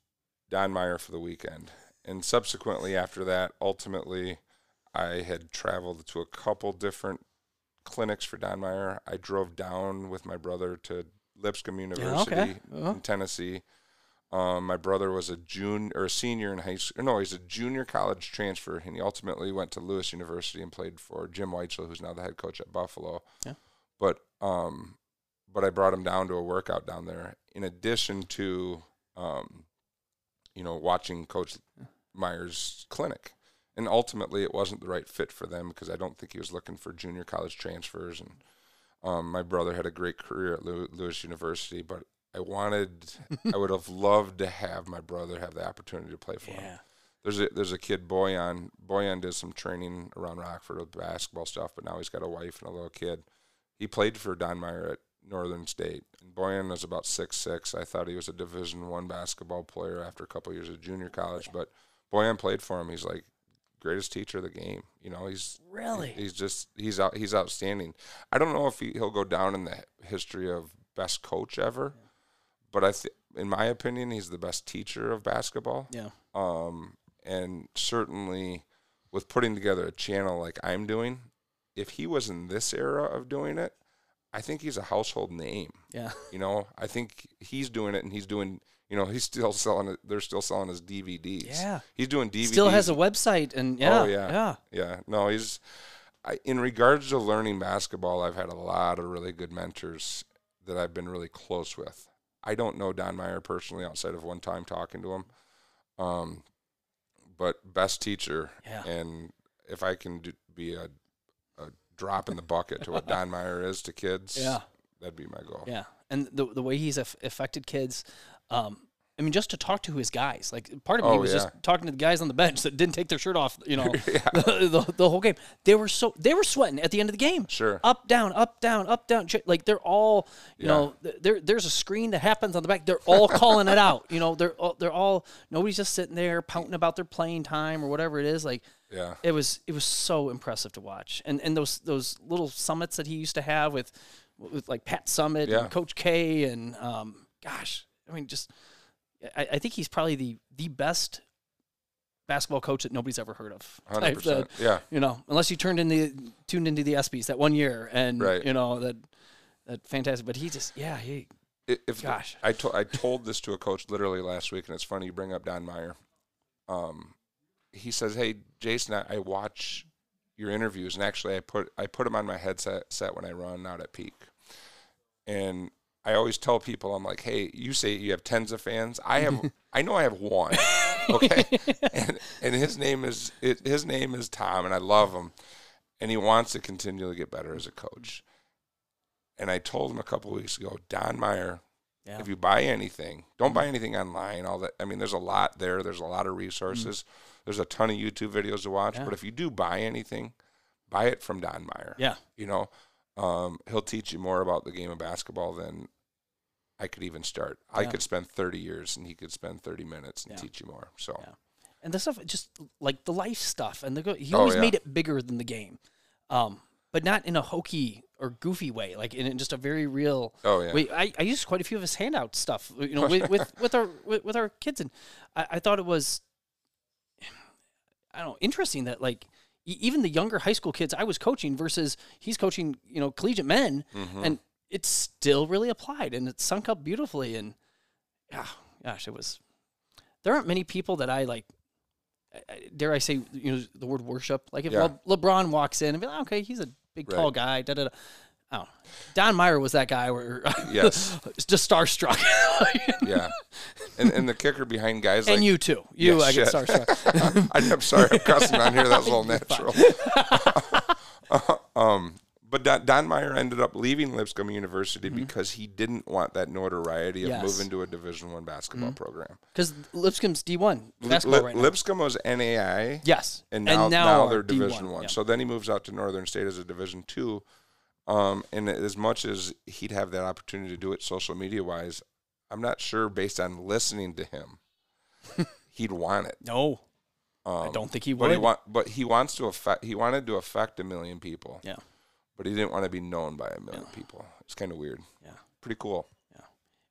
Don Meyer for the weekend, and subsequently after that, ultimately, I had traveled to a couple different clinics for Don Meyer. I drove down with my brother to Lipscomb University okay. Uh-huh. in Tennessee. Um, my brother was a junior or a senior in high school. No, he's a junior college transfer, and he ultimately went to Lewis University and played for Jim Whitesell, who's now the head coach at Buffalo. Yeah. But um, but I brought him down to a workout down there. In addition to um, you know, watching Coach Meyer's clinic. And ultimately, it wasn't the right fit for them because I don't think he was looking for junior college transfers. And um, my brother had a great career at Lewis University, but I wanted, I would have loved to have my brother have the opportunity to play for him. yeah, There's a there's a kid Boyan. Boyan did some training around Rockford with basketball stuff, but now he's got a wife and a little kid. He played for Don Meyer at Northern State. And Boyan was about six six. I thought he was a Division One basketball player after a couple years of junior college, but Boyan played for him. He's like greatest teacher of the game. You know, he's Really? he's just he's out he's outstanding. I don't know if he, he'll go down in the history of best coach ever, but I th- in my opinion, he's the best teacher of basketball. Yeah. Um, and certainly with putting together a channel like I'm doing, if he was in this era of doing it, I think he's a household name. Yeah. You know, I think he's doing it, and he's doing. You know, he's still selling it. They're still selling his DVDs. Yeah. he's doing DVDs. Still has a website and yeah. Oh, yeah. Yeah. Yeah, no, he's. I, in regards to learning basketball, I've had a lot of really good mentors that I've been really close with. I don't know Don Meyer personally outside of one time talking to him, um, but best teacher. Yeah. And if I can do, be a, a drop in the bucket to what Don Meyer is to kids, Yeah. that'd be my goal. Yeah, and the the way he's aff- affected kids, um, I mean, just to talk to his guys, like part of me Oh, was just talking to the guys on the bench that didn't take their shirt off, you know, Yeah. the, the, the whole game. They were so they were sweating at the end of the game. Sure. Up down, up down, up down. Like they're all, you Yeah. know, there there's a screen that happens on the back. They're all calling it out. You know, they're all, they're all nobody's just sitting there pouting about their playing time or whatever it is. Like Yeah. it was it was so impressive to watch and and those those little summits that he used to have with with like Pat Summitt Yeah. and Coach K and um gosh I mean just I, I think he's probably the the best basketball coach that nobody's ever heard of Hundred percent. Yeah. you know unless you turned in the tuned into the ESPYS that one year and Right. you know that that fantastic but he just yeah he If Gosh. I told I told this to a coach literally last week, and it's funny you bring up Don Meyer. Um, he says, "Hey, Jason, I, I watch your interviews, and actually, I put I put them on my headset set when I run out at peak, and I always tell people, I'm like, hey, you say you have tens of fans. I have, I know I have one, okay, and and his name is it, his name is Tom, and I love him, and he wants to continually get better as a coach." And I told him a couple weeks ago, Don Meyer, yeah if you buy anything, don't buy anything online. All that I mean, there's a lot there. There's a lot of resources. Mm. There's a ton of YouTube videos to watch. Yeah. But if you do buy anything, buy it from Don Meyer. yeah You know, um, he'll teach you more about the game of basketball than I could even start. I could spend 30 years, and he could spend 30 minutes and Yeah. teach you more. So Yeah. and the stuff just like the life stuff and the he Oh, always yeah. made it bigger than the game um but not in a hokey or goofy way like in just a very real Oh, yeah. way I, I used quite a few of his handout stuff you know with, with with our with, with our kids and I, I thought it was i don't know interesting that like e- even the younger high school kids i was coaching versus he's coaching you know collegiate men Mhm. and it's still really applied and it's sunk up beautifully and yeah gosh it was there aren't many people that i like dare i say you know the word worship like if Yeah. Le- lebron walks in and be like okay he's a big tall guy da, da, da. Oh, Don Meyer was that guy where Yes. just starstruck. yeah, and and the kicker behind guys and like you too. You, Yeah, I get shit. starstruck. I, am sorry, I'm cussing on here. That's a little You're natural. um, but Don, Don Meyer ended up leaving Lipscomb University because he didn't want that notoriety of Mm-hmm. Yes. Mm-hmm. moving to a Division One basketball program. Because Lipscomb's D one basketball Li- right now. Lipscomb was NAIA, yes, and now, now, are they're D1, Division One. yeah. So then he moves out to Northern State as a Division Two. Um, and as much as he'd have that opportunity to do it social media wise, I'm not sure based on listening to him, he'd want it. no, Um, I don't think he But he would. but he wants to affect. He wanted to affect a million people. Yeah. But he didn't want to be known by a million people. It's kind of weird. Yeah. Pretty cool. Yeah.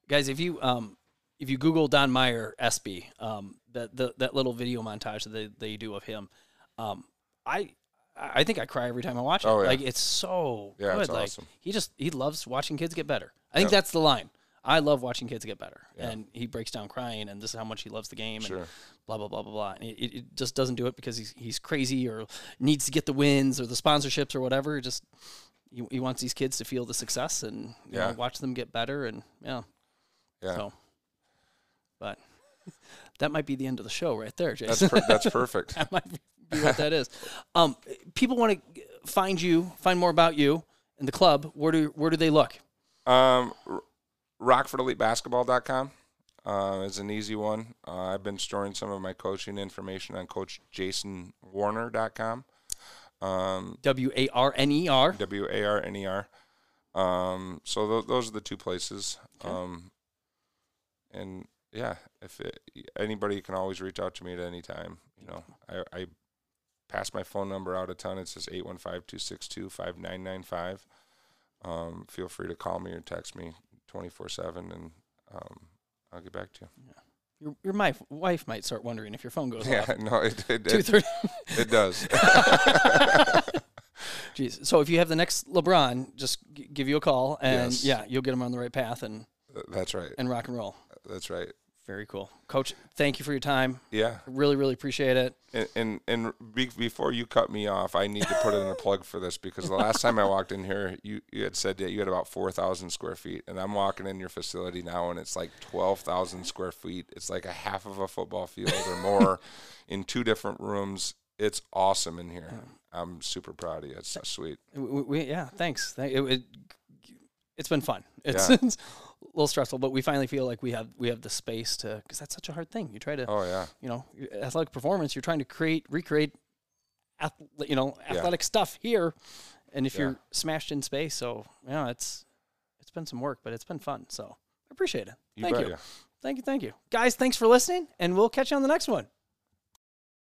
Guys if you um if you google don meyer ESPY, um that the, that little video montage that they, they do of him um i i think i cry every time i watch it Oh, yeah. like it's so Yeah, good it's like awesome. he just he loves watching kids get better i think Yeah. that's the line i love watching kids get better Yeah. and he breaks down crying and this is how much he loves the game Sure. and blah blah blah blah blah and it, it just doesn't do it because he's he's crazy or needs to get the wins or the sponsorships or whatever It just he, he wants these kids to feel the success and you Yeah. know, watch them get better and yeah Yeah. so, but that might be the end of the show right there, That's Jason. per- that's perfect. that might be what that is. Um, people want to find you, find more about you and the club. Where do where do they look? Um, RockfordEliteBasketball.com uh, is an easy one. Uh, I've been storing some of my coaching information on CoachJasonWarner.com. Um, W A R N E R. W A R N E R. Um, so th- those are the two places. Um, and yeah, if it, anybody can always reach out to me at any time. You know, I, I pass my phone number out a ton. It says 815-262-5995. Um, feel free to call me or text me 24/7 and um, I'll get back to you. Your, your my wife might start wondering if your phone goes Yeah, off. no, it it, it, it does. Jeez. So if you have the next LeBron, just g- give you a call, and Yes. yeah, you'll get him on the right path and That's right. and rock and roll. That's right. Very cool, Coach. Thank you for your time. Yeah. Really, really appreciate it. And and, and be, before you cut me off, I need to put in a plug for this because the last time I walked in here, you, you had said that you had about four thousand square feet, and I'm walking in your facility now, and it's like twelve thousand square feet. It's like a half of a football field or more, in two different rooms. It's awesome in here. I'm super proud of you. It's so sweet. We, we, yeah, thanks. Thank- It, it, has been fun. It's, Yeah. it's little stressful, but we finally feel like we have we have the space to because that's such a hard thing. You try to Oh yeah. you know athletic performance. You're trying to create recreate, ath- you know, Yeah. athletic stuff here, and if Yeah. you're smashed in space, so yeah, it's it's been some work, but it's been fun. So I appreciate it. You Thank you. ya. Thank you. Thank you. Guys, thanks for listening, and we'll catch you on the next one.